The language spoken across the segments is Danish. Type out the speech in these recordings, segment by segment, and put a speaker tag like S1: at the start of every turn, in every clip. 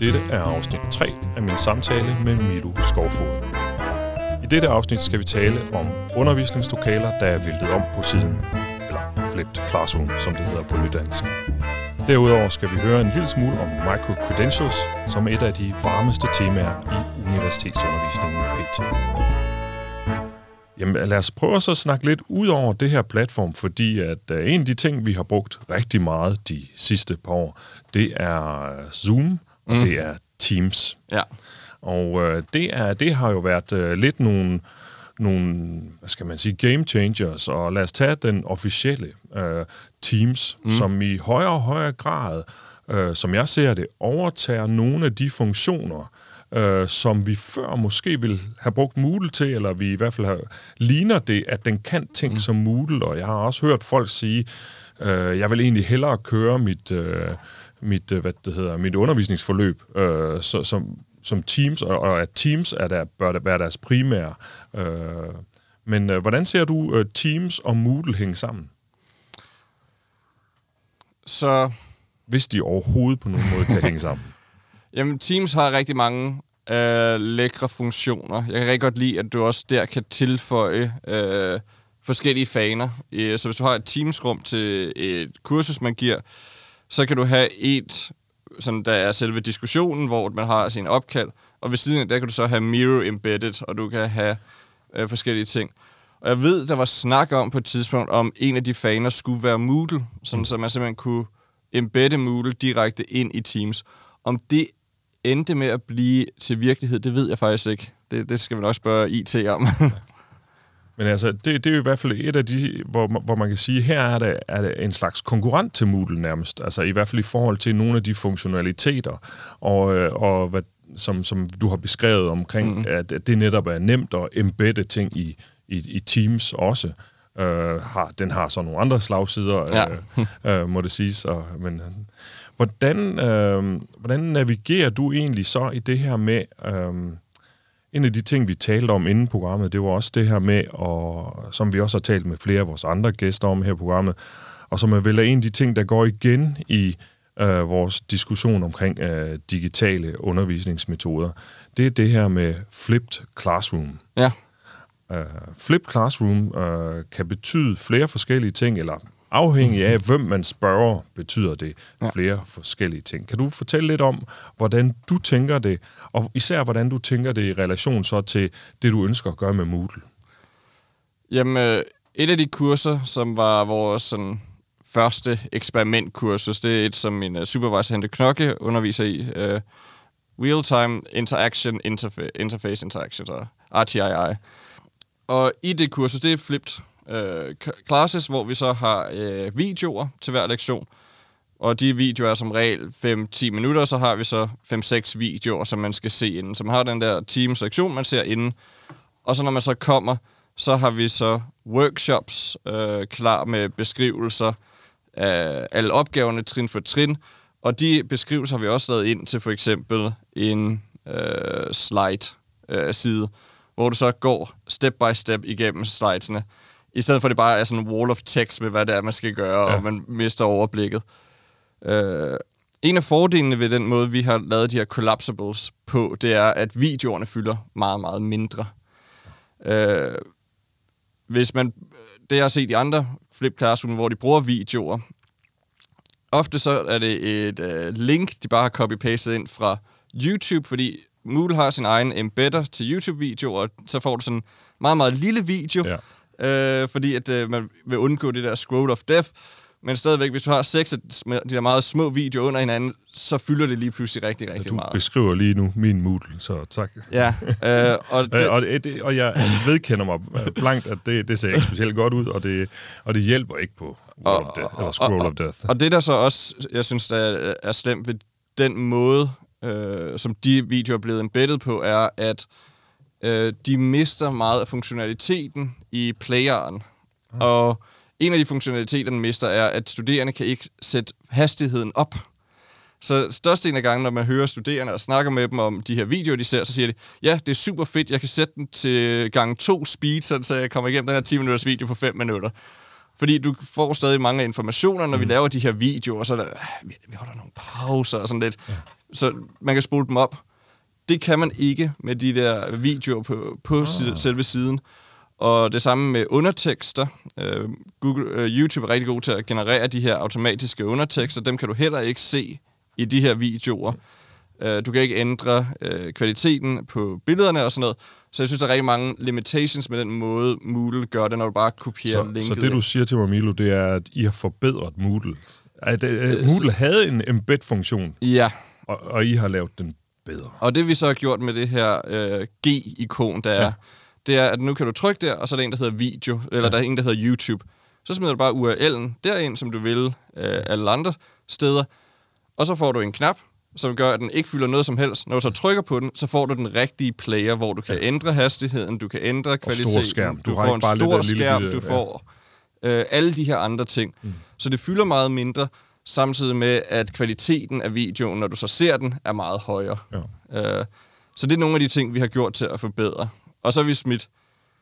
S1: Dette er afsnit 3 af min samtale med Milo Skovfod. I dette afsnit skal vi tale om undervisningslokaler, der er væltet om på siden, eller flipped classroom, som det hedder på nydansk. Derudover skal vi høre en lille smule om micro-credentials, som er et af de varmeste temaer i universitetsundervisningen pt. Jamen lad os prøve at så snakke lidt ud over det her platform, fordi at øh, en af de ting, vi har brugt rigtig meget de sidste par år, det er øh, Zoom, og mm. det er Teams.
S2: Ja.
S1: Og uh, det, er, det har jo været uh, lidt nogle, nogle, hvad skal man sige, game changers, og lad os tage den officielle uh, Teams, mm. som i højere og højere grad, uh, som jeg ser det, overtager nogle af de funktioner, øh, som vi før måske ville have brugt Moodle til, eller vi i hvert fald har, ligner det, at den kan ting mm. som Moodle, og jeg har også hørt folk sige, øh, jeg vil egentlig hellere køre mit, øh, mit, øh, hvad det hedder, mit undervisningsforløb øh, så, som, som Teams, og, og at Teams er der, bør være deres primære. Øh, men øh, hvordan ser du øh, Teams og Moodle hænge sammen?
S2: Så...
S1: Hvis de overhovedet på nogen måde kan hænge sammen.
S2: Jamen, Teams har rigtig mange øh, lækre funktioner. Jeg kan rigtig godt lide, at du også der kan tilføje øh, forskellige faner. Så hvis du har et Teams-rum til et kursus, man giver, så kan du have et, sådan, der er selve diskussionen, hvor man har sin opkald, og ved siden af der kan du så have Miro embedded, og du kan have øh, forskellige ting. Og jeg ved, der var snak om på et tidspunkt, om en af de faner skulle være Moodle, sådan, mm. så man simpelthen kunne embedde Moodle direkte ind i Teams. Om det endte med at blive til virkelighed, det ved jeg faktisk ikke. Det, det skal vi nok spørge IT om.
S1: Men altså, det, det er jo i hvert fald et af de, hvor, hvor man kan sige, her er det, er det en slags konkurrent til Moodle nærmest. Altså i hvert fald i forhold til nogle af de funktionaliteter, og, øh, og hvad, som, som du har beskrevet omkring, mm. at, at det netop er nemt at embedde ting i, i, i Teams også. Uh, har, den har så nogle andre slagsider, ja. uh, uh, må det siges. Og, men, Hvordan, øh, hvordan navigerer du egentlig så i det her med... Øh, en af de ting, vi talte om inden programmet, det var også det her med, og, som vi også har talt med flere af vores andre gæster om her i programmet, og som er vel en af de ting, der går igen i øh, vores diskussion omkring øh, digitale undervisningsmetoder, det er det her med flipped classroom.
S2: Ja.
S1: Uh, flipped classroom uh, kan betyde flere forskellige ting, eller Afhængig af, hvem man spørger, betyder det ja. flere forskellige ting. Kan du fortælle lidt om, hvordan du tænker det, og især hvordan du tænker det i relation så til det, du ønsker at gøre med Moodle?
S2: Jamen, øh, et af de kurser, som var vores sådan, første eksperimentkursus, det er et, som min uh, supervisor Hente Knokke underviser i. Uh, Real-Time Interaction Interfa- Interface Interaction, så RTII. Og i det kursus, det er flipped øh, classes, hvor vi så har øh, videoer til hver lektion. Og de videoer er som regel 5-10 minutter, så har vi så 5-6 videoer, som man skal se inden. Så man har den der team-sektion, man ser inden. Og så når man så kommer, så har vi så workshops øh, klar med beskrivelser af alle opgaverne trin for trin. Og de beskrivelser har vi også lavet ind til for eksempel en øh, slide-side, øh, hvor du så går step by step igennem slidesene. I stedet for, at det bare er sådan en wall of text med, hvad det er, man skal gøre, ja. og man mister overblikket. Uh, en af fordelene ved den måde, vi har lavet de her collapsibles på, det er, at videoerne fylder meget, meget mindre. Uh, hvis man, det jeg har set i andre flip classroom, hvor de bruger videoer, ofte så er det et uh, link, de bare har copy-pastet ind fra YouTube, fordi Moodle har sin egen embedder til YouTube-videoer, og så får du sådan en meget, meget lille video, ja øh, fordi at øh, man vil undgå det der scroll of death. Men stadigvæk, hvis du har seks af de der meget små videoer under hinanden, så fylder det lige pludselig rigtig, rigtig
S1: ja, du
S2: meget.
S1: Du beskriver lige nu min Moodle, så tak.
S2: Ja. Øh,
S1: og, det, og, det, og jeg vedkender mig blankt, at det, det ser ikke specielt godt ud, og det, og det hjælper ikke på
S2: og, of death, eller Scroll og, of Death. Og, og det der så også, jeg synes, der er, er slemt ved den måde, øh, som de videoer er blevet embeddet på, er, at øh, de mister meget af funktionaliteten i playeren. Mm. Og en af de funktionaliteter, den mister, er, at studerende kan ikke sætte hastigheden op. Så størstedelen af gangen, når man hører studerende og snakker med dem om de her videoer, de ser, så siger de, ja, det er super fedt, jeg kan sætte den til gang to speed, så jeg kommer igennem den her 10 minutters video på 5 minutter. Fordi du får stadig mange informationer, når mm. vi laver de her videoer, så der, vi, vi holder nogle pauser og sådan lidt. Ja Så man kan spole dem op. Det kan man ikke med de der videoer på, på ah. selve siden. Og det samme med undertekster. Uh, Google, uh, YouTube er rigtig god til at generere de her automatiske undertekster. Dem kan du heller ikke se i de her videoer. Uh, du kan ikke ændre uh, kvaliteten på billederne og sådan noget. Så jeg synes, der er rigtig mange limitations med den måde, Moodle gør det, når du bare kopierer
S1: så,
S2: linket.
S1: Så det, du siger til mig, Milo, det er, at I har forbedret Moodle. At, uh, Moodle havde en embed-funktion.
S2: Ja.
S1: Og, og I har lavet den bedre.
S2: Og det vi så har gjort med det her uh, G-ikon, der ja. er, det er, at nu kan du trykke der, og så er der en, der hedder video, eller ja. der er en, der hedder YouTube. Så smider du bare URL'en derind, som du vil uh, alle andre steder, og så får du en knap, som gør, at den ikke fylder noget som helst. Når du så trykker på den, så får du den rigtige player, hvor du kan ja. ændre hastigheden, du kan ændre kvaliteten,
S1: stor skærm.
S2: Du, du får en stor skærm, lille, du får øh, alle de her andre ting. Mm. Så det fylder meget mindre, samtidig med, at kvaliteten af videoen, når du så ser den, er meget højere. Ja. Øh, så det er nogle af de ting, vi har gjort til at forbedre. Og så har vi smidt,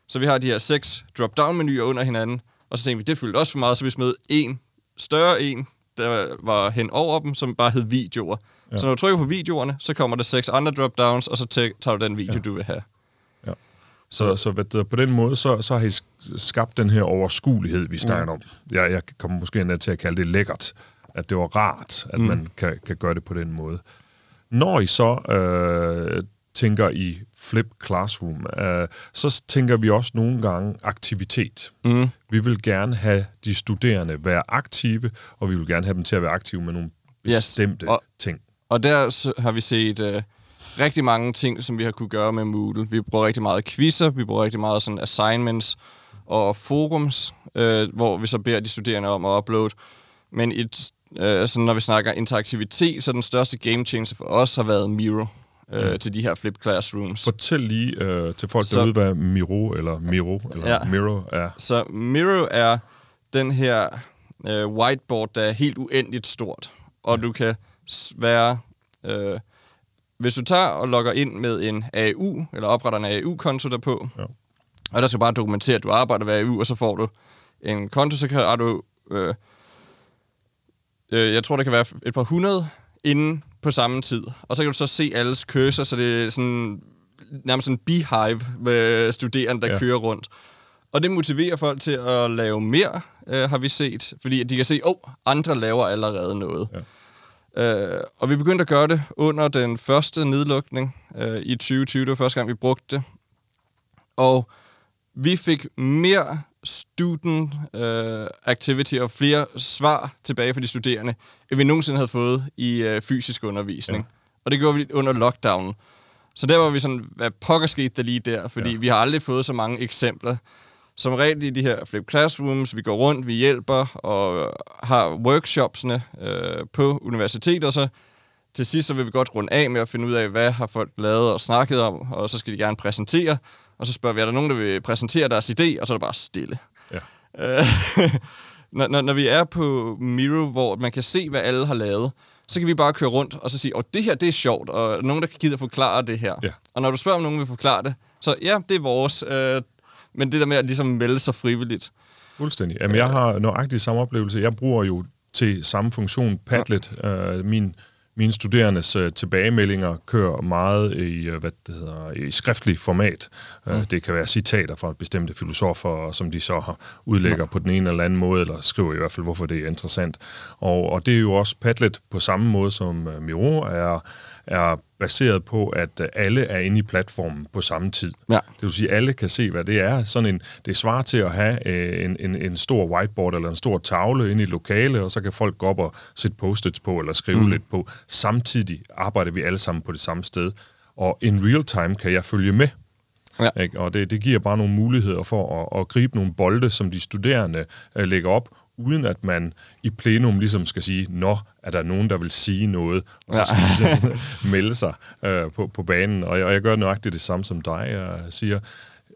S2: så vi har de her seks drop-down-menuer under hinanden, og så tænkte vi, det fyldte også for meget, så vi smed en større en, der var hen over dem, som bare hed videoer. Ja. Så når du trykker på videoerne, så kommer der seks andre drop-downs, og så tager du den video, ja. du vil have.
S1: Ja. Så, så det, på den måde, så, så har I skabt den her overskuelighed, vi snakker ja. om. Jeg, jeg kommer måske endda til at kalde det lækkert, at det var rart, at mm. man kan, kan gøre det på den måde. Når I så øh, tænker i Flip Classroom, øh, så tænker vi også nogle gange aktivitet. Mm. Vi vil gerne have de studerende være aktive, og vi vil gerne have dem til at være aktive med nogle bestemte yes. og, ting.
S2: Og der har vi set øh, rigtig mange ting, som vi har kunne gøre med Moodle. Vi bruger rigtig meget quizzer, vi bruger rigtig meget sådan assignments og forums, øh, hvor vi så beder de studerende om at uploade. Men et, øh, sådan, når vi snakker interaktivitet, så den største game changer for os har været Miro øh, mm. til de her flip classrooms.
S1: Fortæl lige øh, til folk så, derude, hvad Miro eller Miro eller ja. Miro er.
S2: Så Miro er den her øh, whiteboard, der er helt uendeligt stort, og ja. du kan være... Øh, hvis du tager og logger ind med en AU, eller opretter en AU-konto derpå, ja. og der skal bare dokumentere, at du arbejder ved AU, og så får du en konto, så kan du... Øh, øh, jeg tror, der kan være et par hundrede inden på samme tid. Og så kan du så se alles cursor, så det er sådan nærmest sådan en beehive med studerende, der ja. kører rundt. Og det motiverer folk til at lave mere, øh, har vi set, fordi de kan se, at oh, andre laver allerede noget. Ja. Øh, og vi begyndte at gøre det under den første nedlukning øh, i 2020. Det var første gang, vi brugte det. Og vi fik mere student uh, activity og flere svar tilbage fra de studerende, end vi nogensinde havde fået i uh, fysisk undervisning. Ja. Og det gjorde vi under lockdownen. Så der var vi sådan, hvad pokker skete der lige der? Fordi ja. vi har aldrig fået så mange eksempler. Som regel i de her flip classrooms, vi går rundt, vi hjælper og har workshopsene uh, på universiteter, så til sidst så vil vi godt runde af med at finde ud af, hvad har folk lavet og snakket om, og så skal de gerne præsentere. Og så spørger vi, er der nogen, der vil præsentere deres idé? Og så er det bare stille. Ja. Øh, når, når, når vi er på Miro, hvor man kan se, hvad alle har lavet, så kan vi bare køre rundt og så sige, at oh, det her det er sjovt, og nogen, der kan at forklare det her. Ja. Og når du spørger, om nogen vil forklare det, så ja, det er vores. Øh, men det der med at ligesom melde sig frivilligt.
S1: Fuldstændig. Jamen, jeg har nøjagtig samme oplevelse. Jeg bruger jo til samme funktion Padlet. Ja. Øh, min mine studerendes uh, tilbagemeldinger kører meget i, uh, hvad det hedder, i skriftlig format. Uh, mm. Det kan være citater fra bestemte filosofer, som de så har udlægger mm. på den ene eller anden måde, eller skriver i hvert fald, hvorfor det er interessant. Og, og det er jo også Padlet på samme måde som Miro er, er baseret på, at alle er inde i platformen på samme tid. Ja. Det vil sige, at alle kan se, hvad det er. Sådan en, det svarer til at have en, en, en stor whiteboard eller en stor tavle inde i et lokale, og så kan folk gå op og sætte post-its på eller skrive mm. lidt på. Samtidig arbejder vi alle sammen på det samme sted. Og in real time kan jeg følge med. Ja. Ikke? Og det, det giver bare nogle muligheder for at, at gribe nogle bolde, som de studerende uh, lægger op, uden at man i plenum ligesom skal sige, nå, er der nogen, der vil sige noget, og så skal ja. de melde sig øh, på, på banen. Og jeg, og jeg gør nøjagtigt det samme som dig, jeg siger,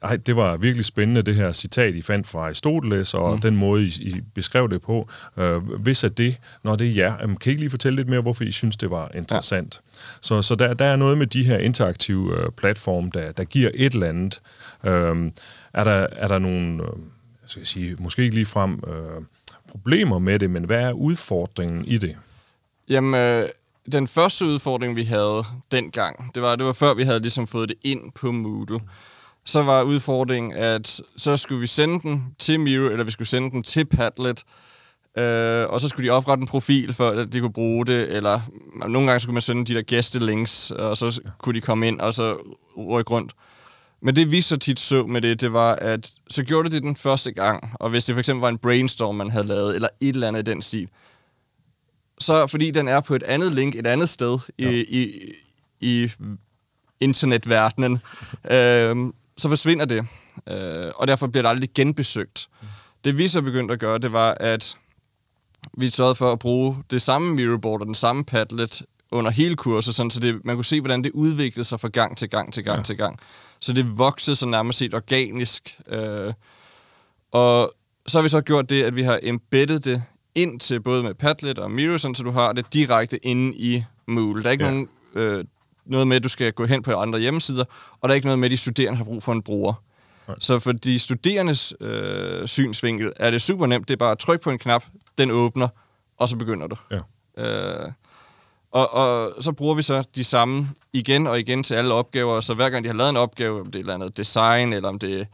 S1: ej, det var virkelig spændende, det her citat, I fandt fra Aristoteles, og mm. den måde, I, I beskrev det på. Øh, hvis er det, når det er jer, jamen, kan I ikke lige fortælle lidt mere, hvorfor I synes, det var interessant? Ja. Så, så der, der er noget med de her interaktive øh, platforme, der, der giver et eller andet. Øh, er, der, er der nogle, øh, skal jeg sige, måske ikke lige frem... Øh, problemer med det, men hvad er udfordringen i det?
S2: Jamen, øh, den første udfordring, vi havde dengang, det var, det var før vi havde ligesom fået det ind på Moodle, så var udfordringen, at så skulle vi sende den til Miro, eller vi skulle sende den til Padlet, øh, og så skulle de oprette en profil, for at de kunne bruge det, eller nogle gange skulle man sende de der gæstelinks, og så kunne de komme ind, og så rykke rundt. Men det vi så tit så med det, det var, at så gjorde det det den første gang, og hvis det for eksempel var en brainstorm, man havde lavet, eller et eller andet i den stil, så fordi den er på et andet link et andet sted ja. i, i, i internetverdenen, øh, så forsvinder det. Øh, og derfor bliver det aldrig genbesøgt. Det vi så begyndte at gøre, det var, at vi sørgede for at bruge det samme mirrorboard og den samme Padlet under hele kurset, sådan, så det, man kunne se, hvordan det udviklede sig fra gang til gang til gang ja. til gang. Så det voksede så nærmest set organisk. Øh, og så har vi så gjort det, at vi har embedded det ind til både med Padlet og Miro, sådan, så du har det direkte inde i Moodle. Der er ikke ja. nogen, øh, noget med, at du skal gå hen på andre hjemmesider, og der er ikke noget med, at de studerende har brug for en bruger. Så for de studerendes øh, synsvinkel er det super nemt. Det er bare at trykke på en knap, den åbner, og så begynder du. Ja. Øh, og, og så bruger vi så de samme igen og igen til alle opgaver, så hver gang de har lavet en opgave, om det er et eller andet design, eller om det er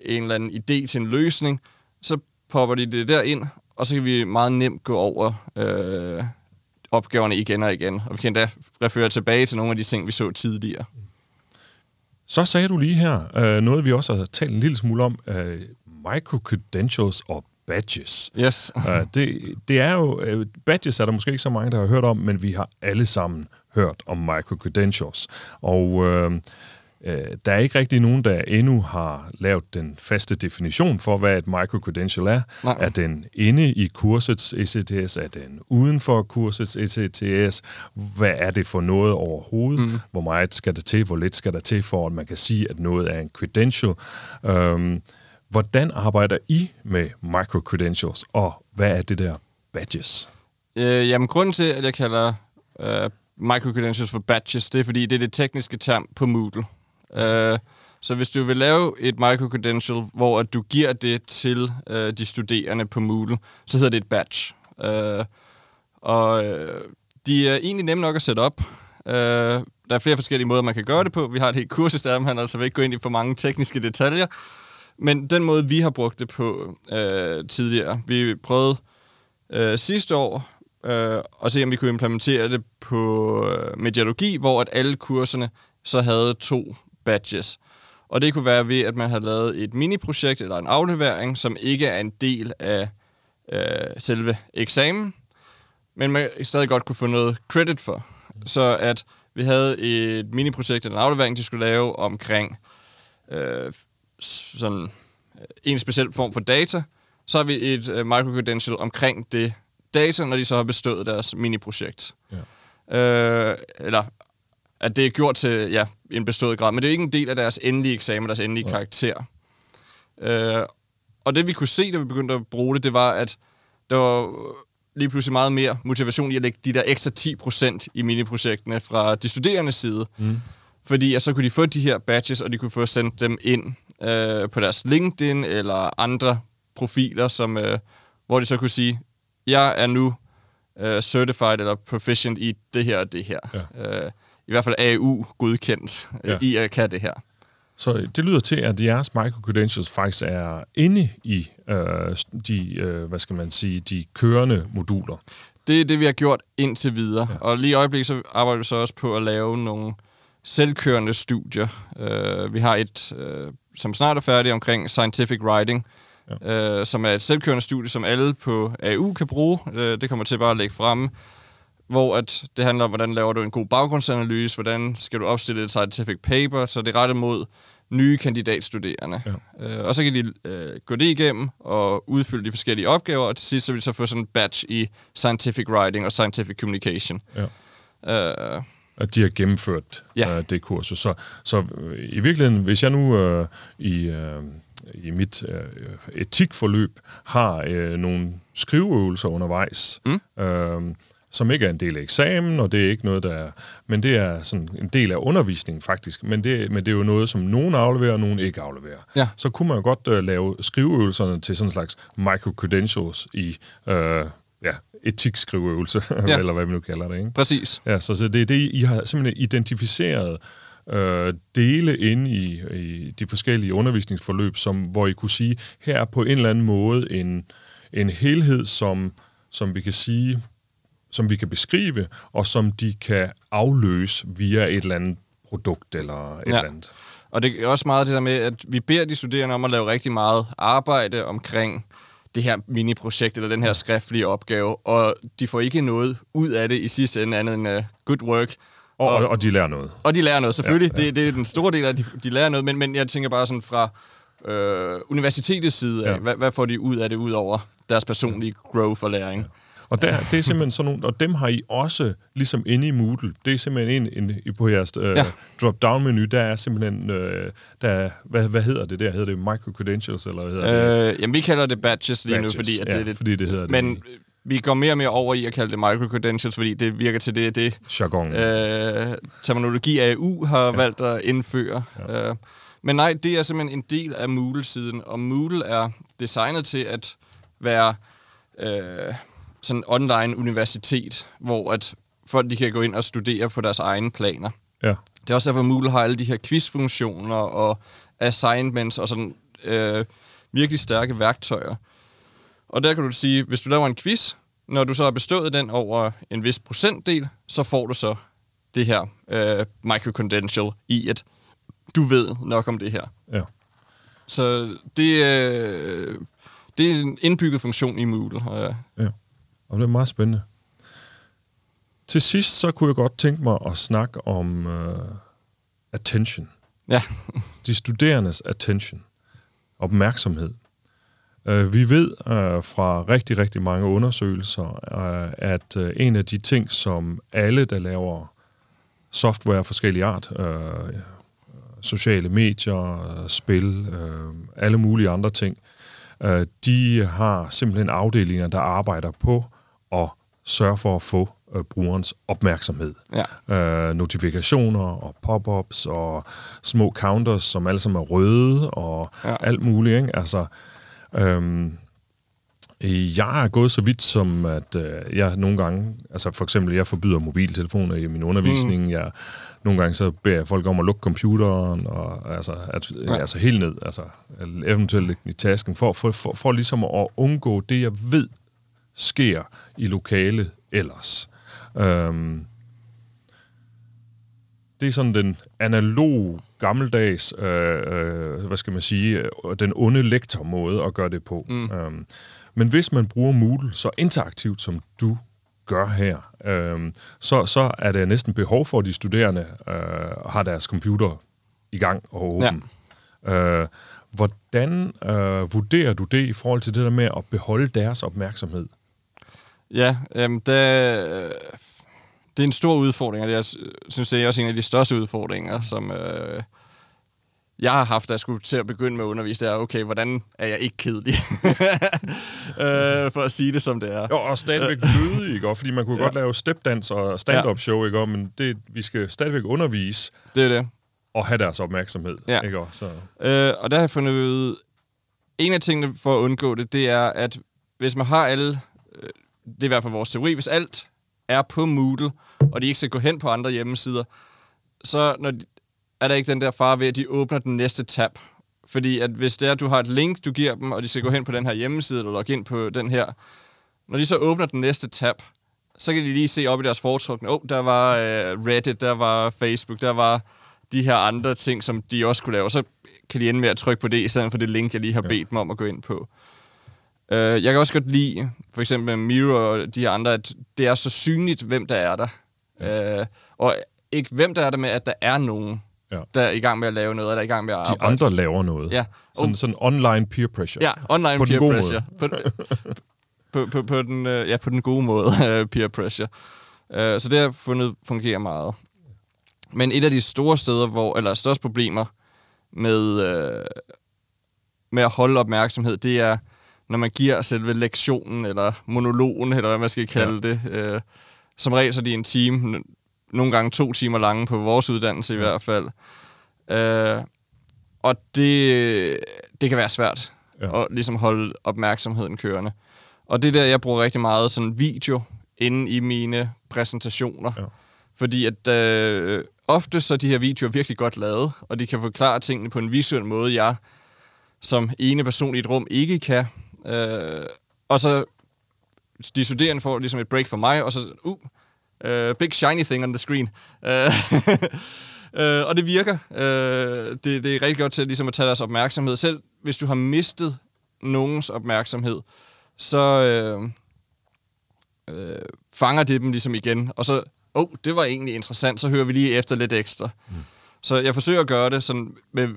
S2: en eller anden idé til en løsning, så popper de det der ind, og så kan vi meget nemt gå over øh, opgaverne igen og igen. Og vi kan da referere tilbage til nogle af de ting, vi så tidligere.
S1: Så sagde du lige her øh, noget, vi også har talt en lille smule om, øh, micro-credentials og badges.
S2: Yes.
S1: uh, det, det er jo, uh, badges er der måske ikke så mange, der har hørt om, men vi har alle sammen hørt om micro-credentials. Og uh, der er ikke rigtig nogen, der endnu har lavet den faste definition for, hvad et micro-credential er. Nej. Er den inde i kursets ECTS? Er den uden for kursets ECTS? Hvad er det for noget overhovedet? Mm. Hvor meget skal der til? Hvor lidt skal der til, for at man kan sige, at noget er en credential? Um, Hvordan arbejder I med microcredentials, og hvad er det der badges?
S2: Øh, jamen, grunden til, at jeg kalder øh, microcredentials for badges, det er, fordi det er det tekniske term på Moodle. Øh, så hvis du vil lave et microcredential, hvor at du giver det til øh, de studerende på Moodle, så hedder det et badge. Øh, og øh, de er egentlig nemme nok at sætte op. Øh, der er flere forskellige måder, man kan gøre det på. Vi har et helt kursus der, men altså vil ikke gå ind i for mange tekniske detaljer. Men den måde, vi har brugt det på øh, tidligere, vi prøvede øh, sidste år øh, at se, om vi kunne implementere det på øh, mediologi, hvor at alle kurserne så havde to badges. Og det kunne være ved, at man havde lavet et mini-projekt eller en aflevering, som ikke er en del af øh, selve eksamen, men man stadig godt kunne få noget credit for. Så at vi havde et mini-projekt eller en aflevering, de skulle lave omkring øh, sådan øh, en speciel form for data, så har vi et uh, microcredential omkring det data, når de så har bestået deres mini-projekt. Ja. Øh, eller at det er gjort til ja, en bestået grad, men det er ikke en del af deres endelige eksamen, deres endelige ja. karakter. Øh, og det vi kunne se, da vi begyndte at bruge det, det var, at der var lige pludselig meget mere motivation i at lægge de der ekstra 10% i mini-projektene fra de studerendes side. Mm. Fordi at så kunne de få de her badges, og de kunne få sendt dem ind øh, på deres LinkedIn eller andre profiler, som, øh, hvor de så kunne sige, jeg er nu øh, certified eller proficient i det her og det her. Ja. Øh, I hvert fald AU godkendt øh, ja. i at kan det her.
S1: Så det lyder til, at jeres microcredentials faktisk er inde i øh, de, øh, hvad skal man sige, de kørende moduler.
S2: Det er det, vi har gjort indtil videre. Ja. Og lige i øjeblikket så arbejder vi så også på at lave nogle selvkørende studier. Uh, vi har et, uh, som snart er færdigt, omkring scientific writing, ja. uh, som er et selvkørende studie, som alle på AU kan bruge. Uh, det kommer til bare at lægge frem, hvor at det handler om, hvordan laver du en god baggrundsanalyse, hvordan skal du opstille et scientific paper, så det er rettet mod nye kandidatstuderende. Ja. Uh, og så kan de uh, gå det igennem og udfylde de forskellige opgaver, og til sidst så vil de så få sådan en batch i scientific writing og scientific communication. Ja.
S1: Uh, at de har gennemført ja. uh, det kursus. Så, så uh, i virkeligheden, hvis jeg nu uh, i, uh, i mit uh, etikforløb har uh, nogle skriveøvelser undervejs, mm. uh, som ikke er en del af eksamen, og det er ikke noget, der er, men det er sådan en del af undervisningen faktisk, men det, men det er jo noget, som nogen afleverer, og nogen ikke afleverer. Ja. Så kunne man jo godt uh, lave skriveøvelserne til sådan en slags micro-credentials i uh, ja, etikskriveøvelse,
S2: Ja.
S1: eller hvad vi nu kalder det. Ikke?
S2: Præcis.
S1: Ja, så, så det er det, I har simpelthen identificeret øh, dele inde i, i de forskellige undervisningsforløb, som, hvor I kunne sige, her er på en eller anden måde en, en helhed, som, som vi kan sige, som vi kan beskrive, og som de kan afløse via et eller andet produkt eller et
S2: Ja.
S1: eller andet.
S2: Og det er også meget det der med, at vi beder de studerende om at lave rigtig meget arbejde omkring det her mini-projekt eller den her skriftlige opgave, og de får ikke noget ud af det i sidste ende andet end uh, good work.
S1: Og, og, og de lærer noget.
S2: Og de lærer noget, selvfølgelig. Ja, ja. Det, det er den store del af, at de, de lærer noget, men, men jeg tænker bare sådan fra øh, universitetets side af, ja.
S1: Ja.
S2: hvad, hvad får de ud af det, ud over deres personlige growth og læring?
S1: Og der, det er simpelthen sådan nogle, og dem har I også ligesom inde i Moodle. Det er simpelthen en, en på jeres øh,
S2: Ja.
S1: drop-down-menu, der er simpelthen, øh, der, er- hvad, hvad hedder det der? Hedder det micro-credentials, eller hvad hedder det?
S2: Øh, jamen, vi kalder det badges lige
S1: Badges,
S2: nu, fordi, at
S1: ja,
S2: det, det,
S1: fordi det hedder det
S2: Men øh, vi går mere og mere over i at kalde det micro-credentials, fordi det virker til det, det
S1: Jargon.
S2: øh, terminologi AU har ja. valgt at indføre. Ja. Øh, men nej, det er simpelthen en del af Moodle-siden, og Moodle er designet til at være øh, sådan en online universitet, hvor at folk de kan gå ind og studere på deres egne planer.
S1: Ja.
S2: Det er også derfor, at Moodle har alle de her quizfunktioner og assignments og sådan øh, virkelig stærke værktøjer. Og der kan du sige, hvis du laver en quiz, når du så har bestået den over en vis procentdel, så får du så det her øh, microcredential i, at du ved nok om det her.
S1: ja.
S2: Så det, øh, det er en indbygget funktion i Moodle. Og,
S1: Ja, og det er meget spændende. Til sidst, så kunne jeg godt tænke mig at snakke om uh, attention.
S2: ja,
S1: De studerendes attention. Opmærksomhed. Uh, vi ved uh, fra rigtig, rigtig mange undersøgelser, uh, at uh, en af de ting, som alle, der laver software af forskellige art, uh, sociale medier, øh, spil, øh, alle mulige andre ting, øh, de har simpelthen afdelinger, der arbejder på at sørge for at få øh, brugerens opmærksomhed.
S2: ja.
S1: Øh, notifikationer og pop-ups og små counters, som alle sammen er røde og
S2: Ja.
S1: alt muligt. Ikke? Altså, øhm, jeg er gået så vidt som, at øh, jeg nogle gange, altså for eksempel, jeg forbyder mobiltelefoner i min undervisning. Mm. Jeg, nogle gange så beder jeg folk om at lukke computeren, og altså, at,
S2: Ja.
S1: altså helt ned, altså eventuelt lægge i tasken, for, for, for, for ligesom at undgå det, jeg ved sker i lokalet ellers. Øhm, det er sådan den analog, gammeldags, øh, øh, hvad skal man sige, øh, den onde lektormåde at gøre det på. Mm. Øhm, men hvis man bruger Moodle så interaktivt, som du gør her, øhm, så, så er der næsten behov for, at de studerende øh, har deres computer i gang og åben. Ja. Øh, hvordan øh, vurderer du det i forhold til det der med at beholde deres opmærksomhed?
S2: Ja, øhm, det, det er en stor udfordring, og jeg sy- synes, det er også en af de største udfordringer, som øh, jeg har haft, da jeg skulle til at begynde med at undervise. Det er, okay, hvordan er jeg ikke kedelig? øh, for at sige det, som det er.
S1: Jo, og stadigvæk lyde, ikke? Og fordi man kunne ja. godt lave stepdans og stand-up show, ikke? Og, Men det, vi skal stadigvæk undervise
S2: Det er det.
S1: og have deres opmærksomhed,
S2: Ja.
S1: ikke? Og Så,
S2: Øh, og der har jeg fundet ud, en af tingene for at undgå det, det er, at hvis man har alle, øh, det er i hvert fald vores teori, hvis alt er på Moodle, og de ikke skal gå hen på andre hjemmesider, så når de, er der ikke den der fare ved, at de åbner den næste tab. Fordi at hvis det er, at du har et link, du giver dem, og de skal gå hen på den her hjemmeside, eller logge ind på den her, når de så åbner den næste tab, så kan de lige se op i deres foretrukne, åh, oh, der var øh, Reddit, der var Facebook, der var de her andre ting, som de også kunne lave, så kan de ende med at trykke på det, i stedet for det link, jeg lige har bedt dem om at gå ind på. Uh, jeg kan også godt lide, for eksempel Miro og de her andre, at det er så synligt, hvem der er der. Ja. Uh, og ikke hvem der er der med, at der er nogen,
S1: Ja.
S2: der er i gang med at lave noget, eller er i gang med at
S1: de
S2: arbejde.
S1: andre laver noget.
S2: Ja.
S1: Sådan, sådan online peer pressure.
S2: Ja, online
S1: På den
S2: peer pressure. På, på, på, på, den, øh, ja, på den gode måde, øh, peer pressure. Uh, så det har jeg fundet fungerer meget. Men et af de store steder, hvor, eller største problemer med, øh, med at holde opmærksomhed, det er, når man giver selve lektionen, eller monologen, eller hvad man skal kalde ja. det. Øh, som regel så de en time, nogle gange to timer lange på vores uddannelse i hvert fald. Øh, og det, det kan være svært ja. at ligesom holde opmærksomheden kørende. Og det er der, jeg bruger rigtig meget sådan video inde i mine præsentationer.
S1: Ja.
S2: Fordi at øh, ofte så er de her videoer virkelig godt lavet, og de kan forklare tingene på en visuel måde, jeg som ene person i et rum ikke kan. Øh, og så de studerende får ligesom et break for mig, og så, uh, uh big shiny thing on the screen. Uh, uh, og det virker. Uh, det, det er rigtig godt til ligesom at tage deres opmærksomhed. Selv hvis du har mistet nogens opmærksomhed, så uh, uh, fanger det dem ligesom igen, og så, oh, det var egentlig interessant, så hører vi lige efter lidt ekstra. Mm. Så jeg forsøger at gøre det sådan med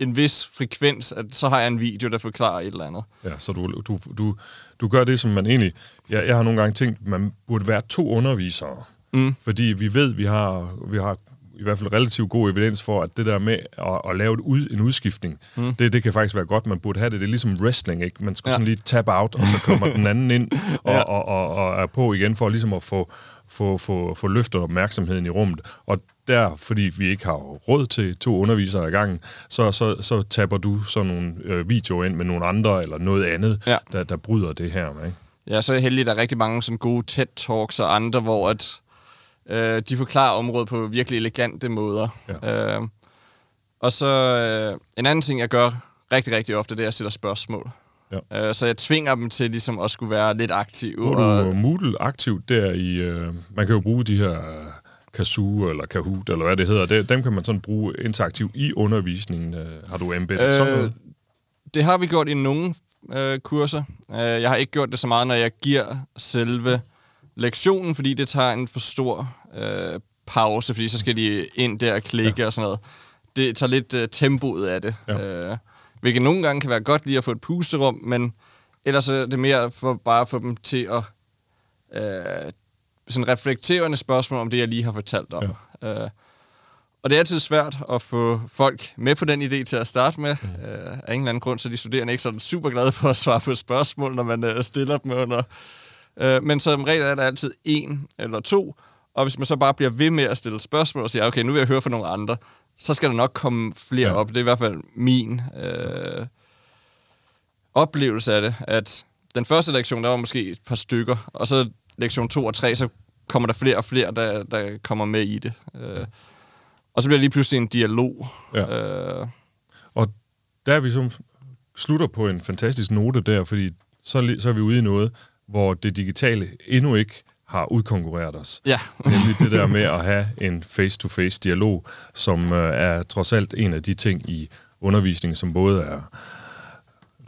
S2: en vis frekvens, at så har jeg en video, der forklarer et eller andet.
S1: Ja, så du, du, du, du gør det, som man egentlig... Jeg, jeg har nogle gange tænkt, man burde være to undervisere. Mm. Fordi vi ved, vi har, vi har i hvert fald relativt god evidens for, at det der med at, at lave et ud, en udskiftning, mm. det, det kan faktisk være godt, man burde have det. Det er ligesom wrestling, ikke? Man skal ja. sådan lige tap out, og så kommer den anden ind og, ja. og, og, og er på igen, for ligesom at få, få, få, få løftet opmærksomheden i rummet. Og der, fordi vi ikke har råd til to undervisere i gangen, så, så, så taber du sådan nogle øh, videoer ind med nogle andre, eller noget andet, ja. der, der bryder det her. Ikke?
S2: Ja, så er jeg heldig, at der er rigtig mange sådan gode TED-talks og andre, hvor at, øh, de forklarer området på virkelig elegante måder. Ja. Øh, og så øh, en anden ting, jeg gør rigtig, rigtig ofte, det er at stille spørgsmål. Ja. Øh, så jeg tvinger dem til ligesom at skulle være lidt aktive.
S1: Hvor du Moodle aktivt der i... Øh, man kan jo bruge de her... Øh, Kazoo eller Kahoot, eller hvad det hedder, det, dem kan man sådan bruge interaktivt i undervisningen. Øh, har du embeddet øh, sådan noget?
S2: Det har vi gjort i nogle øh, kurser. Øh, jeg har ikke gjort det så meget, når jeg giver selve lektionen, fordi det tager en for stor øh, pause, fordi så skal de ind der og klikke ja. og sådan noget. Det tager lidt øh, tempoet af det. Ja. Øh, hvilket nogle gange kan være godt lige at få et pusterum, men ellers er det mere for bare at få dem til at øh, sådan reflekterende spørgsmål om det, jeg lige har fortalt om. Ja. Øh, og det er altid svært at få folk med på den idé til at starte med. Mm. Øh, af en eller anden grund, så de studerende ikke sådan super glade for at svare på spørgsmål, når man øh, stiller dem under. Øh, men som regel er der altid en eller to, og hvis man så bare bliver ved med at stille spørgsmål og siger, okay, nu vil jeg høre fra nogle andre, så skal der nok komme flere ja. op. Det er i hvert fald min øh, oplevelse af det, at den første lektion, der var måske et par stykker, og så lektion 2 og 3, så kommer der flere og flere, der, der kommer med i det. Øh, og så bliver det lige pludselig en dialog. Ja. Øh,
S1: og der er vi som slutter på en fantastisk note der, fordi så, så er vi ude i noget, hvor det digitale endnu ikke har udkonkurreret os.
S2: Ja.
S1: Nemlig det der med at have en face-to-face dialog, som øh, er trods alt en af de ting i undervisningen, som både er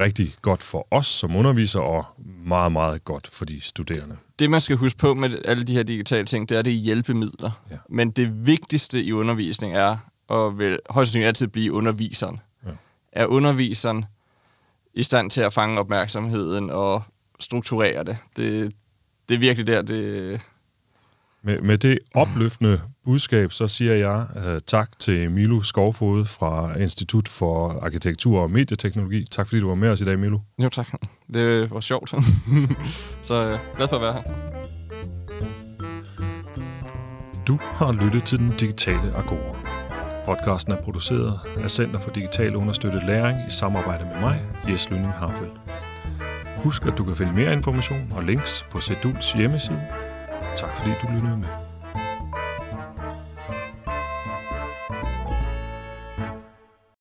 S1: rigtig godt for os som undervisere, og meget, meget godt for de studerende.
S2: Det, man skal huske på med alle de her digitale ting, det er, det er hjælpemidler. Ja. Men det vigtigste i undervisning er, og vil højst sandsynligt altid blive underviseren. Ja. Er underviseren i stand til at fange opmærksomheden og strukturere det? Det, det er virkelig der, det,
S1: med, med det opløftende budskab, så siger jeg uh, tak til Milo Skovfod fra Institut for Arkitektur og Medieteknologi. Tak fordi du var med os i dag, Milo.
S2: Jo, tak. Det var sjovt. så uh, glad for at være her.
S1: Du har lyttet til Den Digitale Agora. Podcasten er produceret af Center for Digital Understøttet Læring i samarbejde med mig, Jes Lønning Harfeldt. Husk, at du kan finde mere information og links på Seduls hjemmeside Tak fordi du lyttede med.